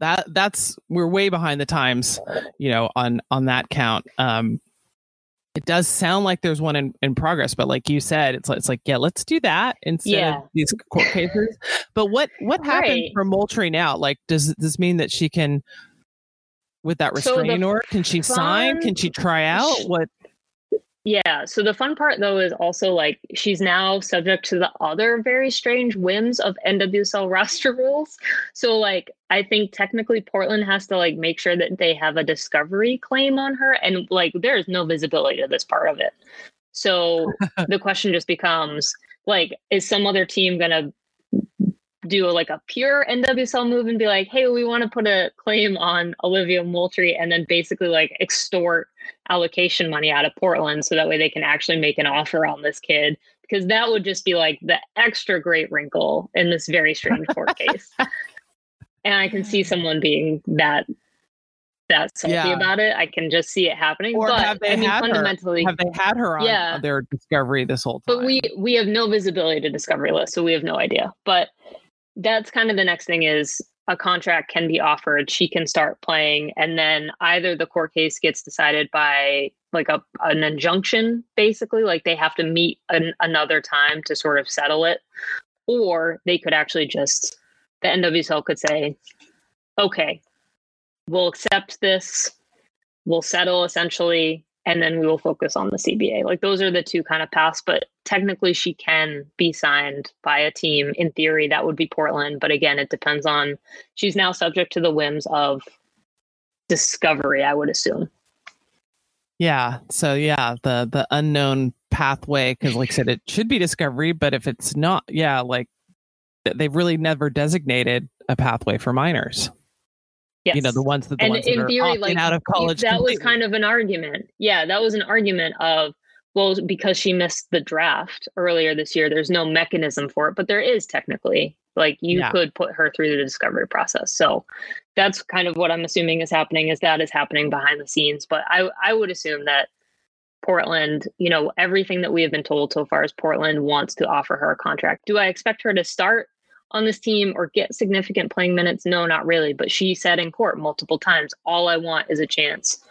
that that's we're way behind the times, you know, on on that count. Um, it does sound like there's one in, in progress, but like you said, it's like, it's like yeah, let's do that instead Yeah. of these court cases. But what what happens Right. for Moultrie now? Like, does this mean that she can, with that So restraining order, can she sign? Can she try out? What? Yeah. So the fun part though is also like she's now subject to the other very strange whims of NWSL roster rules. So like I think technically Portland has to like make sure that they have a discovery claim on her and like there's no visibility to this part of it. So the question just becomes like is some other team gonna do like a pure NWSL move and be like, hey, we want to put a claim on Olivia Moultrie and then basically like extort allocation money out of Portland so that way they can actually make an offer on this kid because that would just be like the extra great wrinkle in this very strange court case. And I can see someone being that that salty Yeah. about it. I can just see it happening. Or but have they I mean had her? fundamentally Have they had her on Yeah. their discovery this whole time? but we we have no visibility to discovery list so we have no idea but that's kind of the next thing is a contract can be offered she can start playing and then either the court case gets decided by like a an injunction basically like they have to meet an, another time to sort of settle it or they could actually just the nwsl could say okay we'll accept this we'll settle essentially and then we will focus on the CBA. Like those are the two kind of paths, but technically she can be signed by a team. In theory, that would be Portland, but again, it depends on she's now subject to the whims of discovery, I would assume. Yeah. So yeah, the the unknown pathway because, like I said, it should be discovery, but if it's not, yeah, like they've really never designated a pathway for minors. Yes. You know, the ones that the and ones in are theory, like out of college. that was kind of an argument. Yeah, that was an argument of well, because she missed the draft earlier this year, there's no mechanism for it, but there is technically. Like you Yeah. could put her through the discovery process. So that's kind of what I'm assuming is happening is that is happening behind the scenes. But I I would assume that Portland, you know, everything that we have been told so far is Portland wants to offer her a contract. Do I expect her to start on this team or get significant playing minutes? No, not really. But she said in court multiple times, all I want is a chance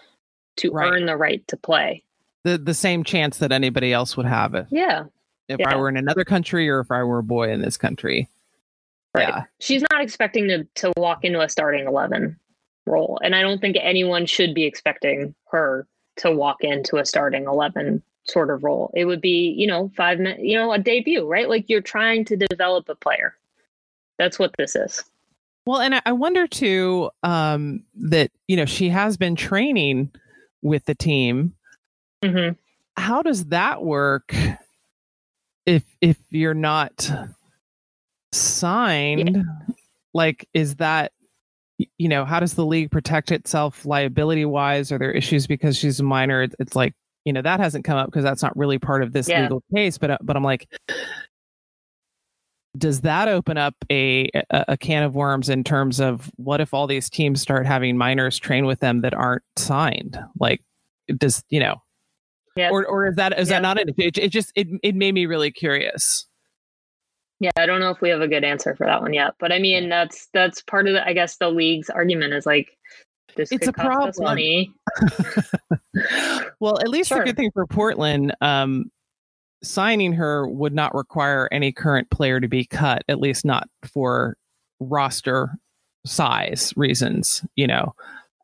to Right. earn the right to play. the the same chance that anybody else would have if, Yeah. if Yeah. I were in another country or if I were a boy in this country. Right. Yeah. She's not expecting to to walk into a starting eleven role. And I don't think anyone should be expecting her to walk into a starting eleven sort of role. It would be, you know, five minutes, you know, a debut, right? Like you're trying to develop a player. That's what this is. Well, and I, wonder too um, that you know she has been training with the team. hmm How does that work if if you're not signed? Like, is that you know how does the league protect itself liability wise? Are there issues because she's a minor? It's, it's like you know that hasn't come up because that's not really part of this Yeah. legal case. But uh, but I'm like. Does that open up a, a can of worms in terms of what if all these teams start having minors train with them that aren't signed? Like, does you know, Yeah. or or is that is Yeah. that not it? It, it just it it made me really curious. Yeah, I don't know if we have a good answer for that one yet. But I mean that's that's part of the I guess the league's argument is like this It's a problem. money. well, at least Sure. a good thing for Portland, um, signing her would not require any current player to be cut, at least not for roster size reasons. You know,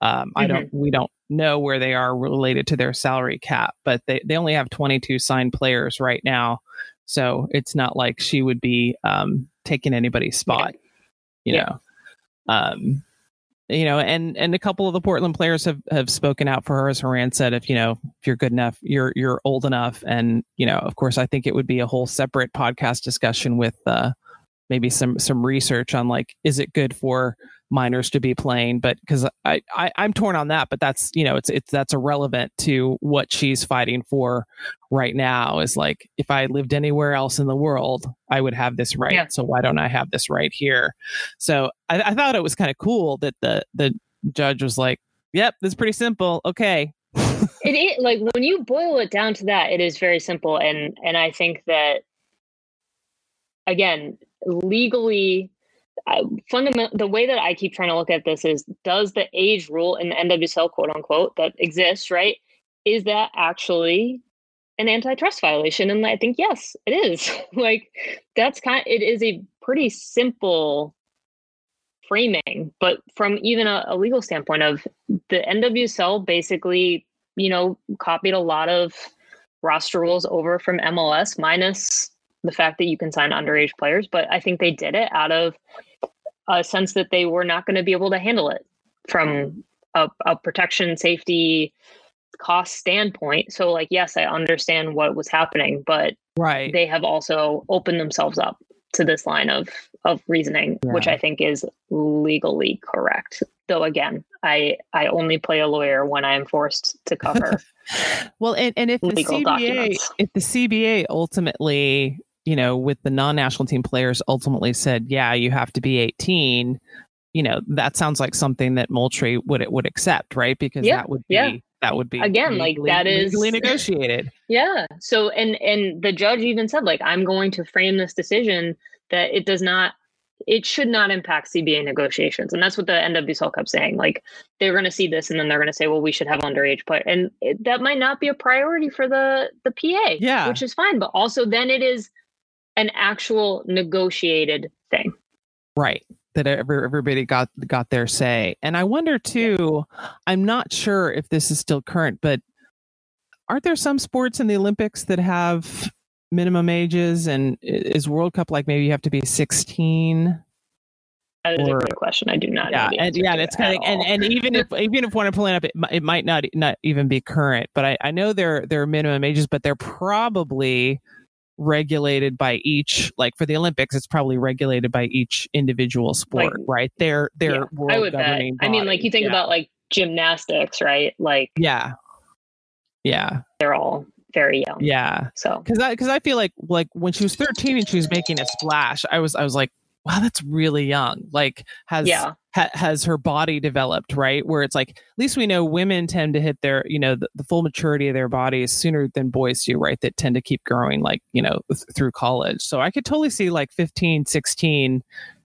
um, I don't, we don't know where they are related to their salary cap, but they, they only have 22 signed players right now. So it's not like she would be um, taking anybody's spot, you Yeah. know. Um, you know, and and a couple of the Portland players have have spoken out for her, as Haran said, if you know if you're good enough, you're you're old enough, and you know, of course, I think it would be a whole separate podcast discussion with uh maybe some some research on like is it good for minors to be playing but because I, I i'm torn on that but that's you know it's it's that's irrelevant to what she's fighting for right now is like if i lived anywhere else in the world i would have this right. Yeah. so why don't i have this right here? So i, I thought it was kind of cool that the the judge was like yep this is pretty simple. Okay. It is like when you boil it down to that it is very simple and and i think that again legally fundamental the way that I keep trying to look at this is does the age rule in the NWSL quote unquote that exists, right? Is that actually an antitrust violation? And I think yes, it is. like that's kind it is a pretty simple framing, but from even a, a legal standpoint of the NWSL basically, you know, copied a lot of roster rules over from MLS minus the fact that you can sign underage players, but I think they did it out of a sense that they were not going to be able to handle it from a, a protection, safety, cost standpoint. So, like, yes, I understand what was happening, but right, they have also opened themselves up to this line of of reasoning, yeah. which I think is legally correct. Though again, I I only play a lawyer when I am forced to cover. well, and, and if the CBA documents. if the CBA ultimately you know, with the non-national team players ultimately said, yeah, you have to be 18, you know, that sounds like something that Moultrie would it would accept, right? Because yeah, that would be yeah. that would be again legally, like that is legally negotiated. Yeah. So and and the judge even said like I'm going to frame this decision that it does not it should not impact CBA negotiations. And that's what the NWSL kept saying. Like they're going to see this and then they're going to say, well, we should have underage play. And it, that might not be a priority for the, the PA, yeah. which is fine. But also then it is an actual negotiated thing. Right. That every, everybody got got their say. And I wonder too, I'm not sure if this is still current, but aren't there some sports in the Olympics that have minimum ages and is World Cup like maybe you have to be 16? That is or, a great question. I do not. Yeah, and yeah, it's kind of and, and even if even if one are pulling up, it, it might not not even be current. But I, I know there there are minimum ages, but they're probably regulated by each like for the olympics it's probably regulated by each individual sport like, right they're they're yeah, world I would governing bet. i mean like you think yeah. about like gymnastics right like yeah yeah they're all very young yeah so because i because i feel like like when she was 13 and she was making a splash i was i was like wow, that's really young. Like has yeah. Ha, has her body developed right? Where it's like at least we know women tend to hit their you know the, the, full maturity of their bodies sooner than boys do, right? That tend to keep growing like you know th- through college. So I could totally see like 15, 16,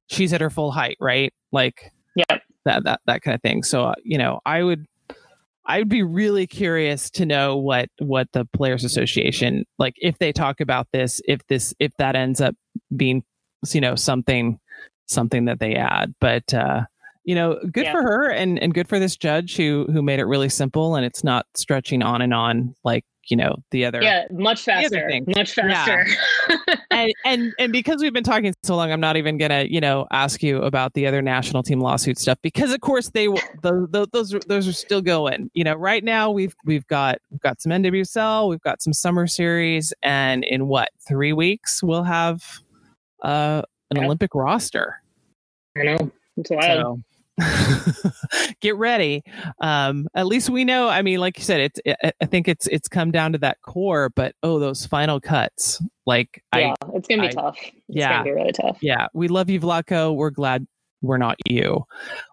she's at her full height, right? Like yeah, that that that kind of thing. So uh, you know, I would. I'd be really curious to know what what the players association like if they talk about this if this if that ends up being you know something something that they add but uh you know good yeah. for her and and good for this judge who who made it really simple and it's not stretching on and on like you know the other yeah much faster much faster yeah. and and and because we've been talking so long i'm not even gonna you know ask you about the other national team lawsuit stuff because of course they those those those are still going you know right now we've we've got we've got some nwsl we've got some summer series and in what three weeks we'll have uh, an yeah. Olympic roster. I know. It's wild. Get ready. Um, at least we know. I mean, like you said, it's. It, I think it's it's come down to that core, but oh, those final cuts. Like, yeah, I, it's gonna be I, tough. It's yeah, gonna be really tough. Yeah, we love you, Vlatko. We're glad we're not you.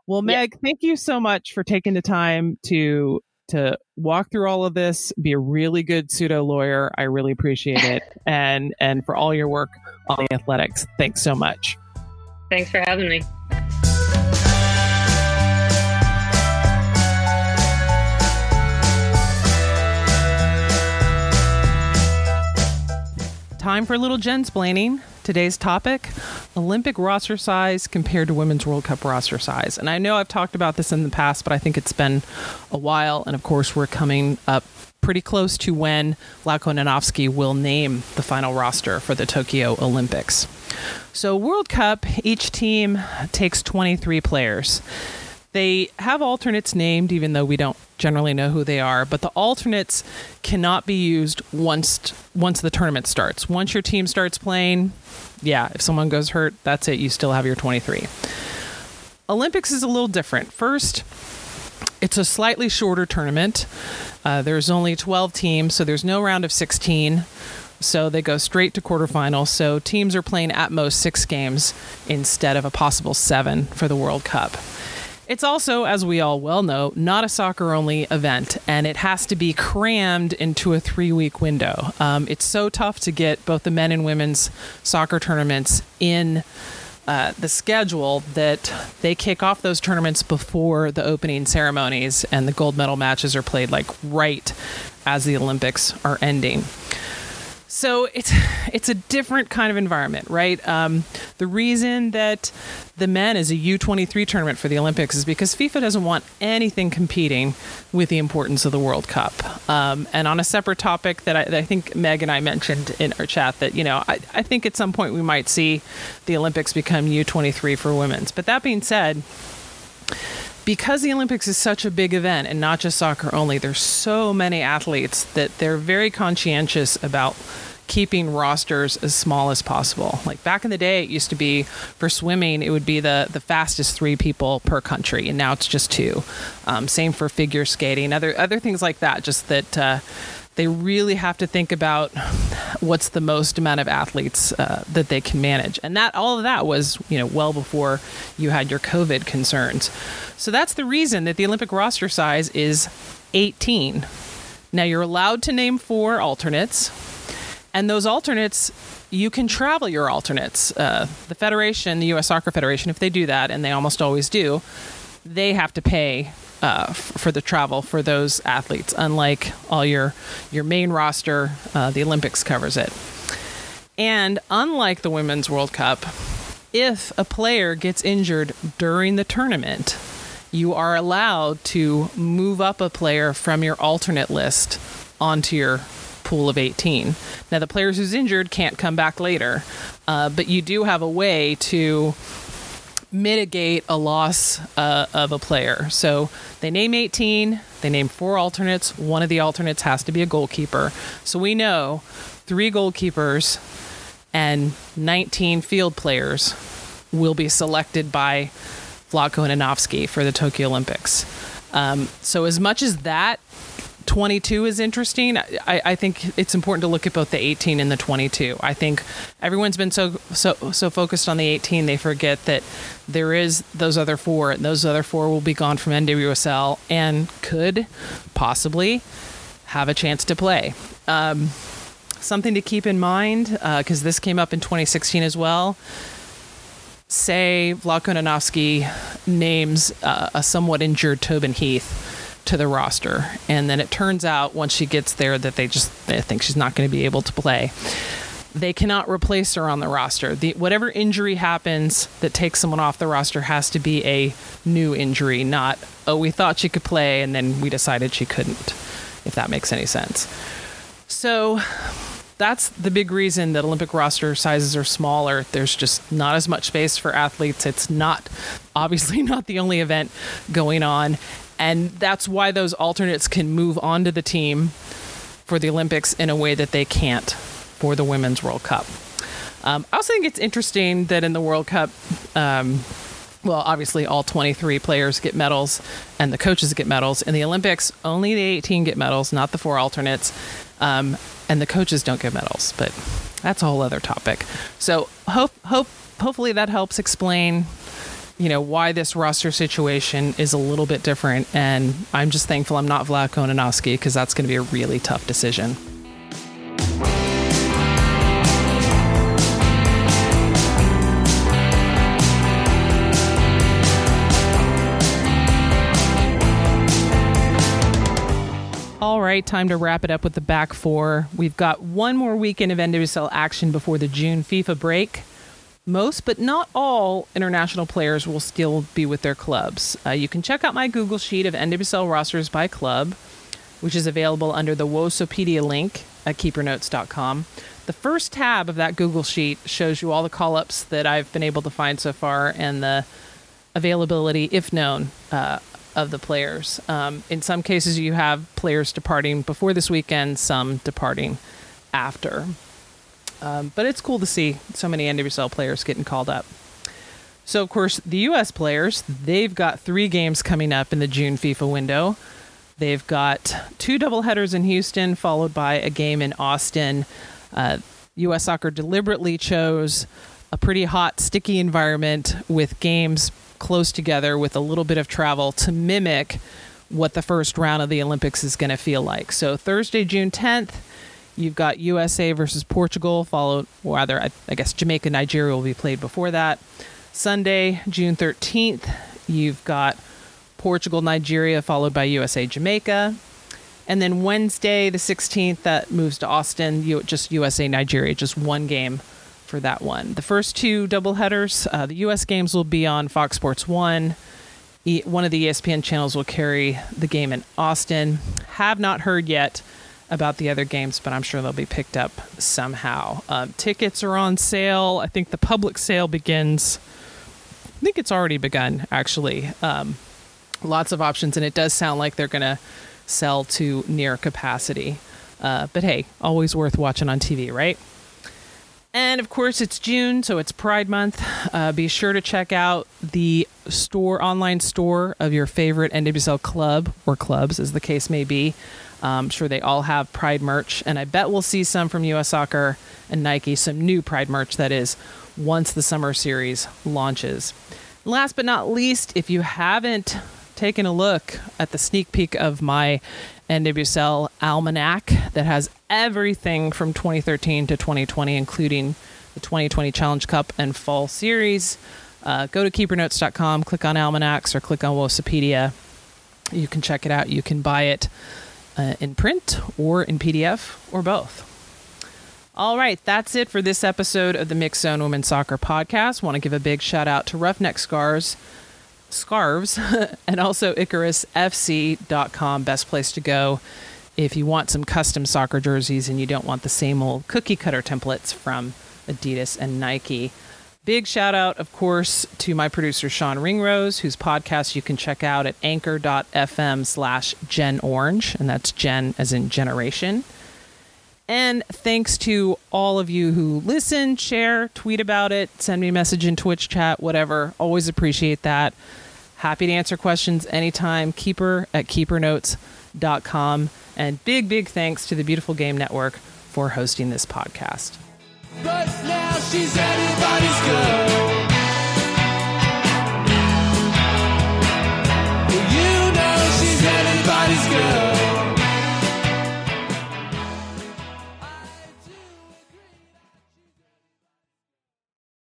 Well, Meg, yeah. thank you so much for taking the time to to walk through all of this, be a really good pseudo lawyer. I really appreciate it. and and for all your work on the athletics. Thanks so much. Thanks for having me. Time for a little Jensplaining. Today's topic Olympic roster size compared to Women's World Cup roster size. And I know I've talked about this in the past, but I think it's been a while. And of course, we're coming up pretty close to when Vlatko Andonovski will name the final roster for the Tokyo Olympics. So, World Cup, each team takes 23 players. They have alternates named, even though we don't generally know who they are. But the alternates cannot be used once once the tournament starts. Once your team starts playing, yeah, if someone goes hurt, that's it. You still have your 23. Olympics is a little different. First, it's a slightly shorter tournament. Uh, there's only 12 teams, so there's no round of 16. So they go straight to quarterfinals. So teams are playing at most six games instead of a possible seven for the World Cup. It's also, as we all well know, not a soccer only event, and it has to be crammed into a three week window. Um, it's so tough to get both the men and women's soccer tournaments in uh, the schedule that they kick off those tournaments before the opening ceremonies, and the gold medal matches are played like right as the Olympics are ending. So it's it's a different kind of environment, right? Um, the reason that the men is a U23 tournament for the Olympics is because FIFA doesn't want anything competing with the importance of the World Cup. Um, and on a separate topic that I, that I, think Meg and I mentioned in our chat, that you know I, I think at some point we might see the Olympics become U23 for women's. But that being said because the Olympics is such a big event and not just soccer only, there's so many athletes that they're very conscientious about keeping rosters as small as possible. Like back in the day, it used to be for swimming, it would be the, the fastest three people per country, and now it's just two. Um, same for figure skating, other other things like that. Just that uh, they really have to think about what's the most amount of athletes uh, that they can manage, and that all of that was you know well before you had your COVID concerns. So that's the reason that the Olympic roster size is 18. Now you're allowed to name four alternates, and those alternates you can travel your alternates. Uh, the Federation, the U.S. Soccer Federation, if they do that, and they almost always do, they have to pay uh, f- for the travel for those athletes. Unlike all your your main roster, uh, the Olympics covers it. And unlike the Women's World Cup, if a player gets injured during the tournament, you are allowed to move up a player from your alternate list onto your pool of 18. Now, the players who's injured can't come back later, uh, but you do have a way to mitigate a loss uh, of a player. So they name 18, they name four alternates. One of the alternates has to be a goalkeeper. So we know three goalkeepers and 19 field players will be selected by Vlatko Andonovski for the Tokyo Olympics. Um, so as much as that 22 is interesting, I, I, think it's important to look at both the 18 and the 22. I think everyone's been so so so focused on the 18 they forget that there is those other four, and those other four will be gone from NWSL and could possibly have a chance to play. Um, something to keep in mind because uh, this came up in 2016 as well say Vlatko names uh, a somewhat injured Tobin Heath to the roster, and then it turns out once she gets there that they just they think she's not going to be able to play. They cannot replace her on the roster. The, whatever injury happens that takes someone off the roster has to be a new injury, not oh we thought she could play and then we decided she couldn't. If that makes any sense. So that's the big reason that Olympic roster sizes are smaller. There's just not as much space for athletes. It's not obviously not the only event going on. And that's why those alternates can move onto the team for the Olympics in a way that they can't for the Women's World Cup. Um, I also think it's interesting that in the World Cup, um, well, obviously all 23 players get medals and the coaches get medals. In the Olympics, only the 18 get medals, not the four alternates. Um, and the coaches don't get medals, but that's a whole other topic. So hope hope hopefully that helps explain you know why this roster situation is a little bit different and i'm just thankful i'm not vlatko Andonovski because that's going to be a really tough decision All right, time to wrap it up with the back four. We've got one more weekend of NWSL action before the June FIFA break. Most, but not all, international players will still be with their clubs. Uh, you can check out my Google Sheet of NWSL rosters by club, which is available under the Wosopedia link at keepernotes.com. The first tab of that Google Sheet shows you all the call ups that I've been able to find so far and the availability, if known, uh, of the players. Um, in some cases, you have players departing before this weekend, some departing after. Um, but it's cool to see so many NWSL players getting called up. So, of course, the U.S. players, they've got three games coming up in the June FIFA window. They've got two doubleheaders in Houston, followed by a game in Austin. Uh, U.S. Soccer deliberately chose a pretty hot, sticky environment with games close together with a little bit of travel to mimic what the first round of the Olympics is going to feel like. So, Thursday, June 10th, You've got USA versus Portugal, followed, or rather, I, I guess Jamaica, Nigeria will be played before that. Sunday, June 13th, you've got Portugal, Nigeria, followed by USA, Jamaica. And then Wednesday, the 16th, that moves to Austin, you, just USA, Nigeria, just one game for that one. The first two doubleheaders, uh, the US games will be on Fox Sports 1. E- one of the ESPN channels will carry the game in Austin. Have not heard yet about the other games, but I'm sure they'll be picked up somehow. Um, tickets are on sale. I think the public sale begins. I think it's already begun, actually. Um, lots of options, and it does sound like they're going to sell to near capacity. Uh, but hey, always worth watching on TV, right? And of course, it's June, so it's Pride Month. Uh, be sure to check out the store, online store of your favorite NWSL club or clubs, as the case may be. I'm um, sure they all have Pride merch, and I bet we'll see some from US Soccer and Nike, some new Pride merch that is, once the summer series launches. Last but not least, if you haven't taken a look at the sneak peek of my NWSL almanac that has everything from 2013 to 2020, including the 2020 Challenge Cup and Fall Series, uh, go to keepernotes.com, click on almanacs, or click on Wosopedia. You can check it out. You can buy it uh, in print or in PDF or both. All right, that's it for this episode of the Mixxed Zone Women's Soccer Podcast. Want to give a big shout out to Roughneck Scars, Scarves, and also IcarusFC.com, best place to go if you want some custom soccer jerseys and you don't want the same old cookie cutter templates from Adidas and Nike. Big shout out, of course, to my producer Sean Ringrose, whose podcast you can check out at anchor.fm slash Gen Orange, and that's Gen as in generation. And thanks to all of you who listen, share, tweet about it, send me a message in Twitch chat, whatever. Always appreciate that. Happy to answer questions anytime. Keeper at keepernotes.com. And big, big thanks to the Beautiful Game Network for hosting this podcast. But now she's anybody's girl. Well, you know she's anybody's girl.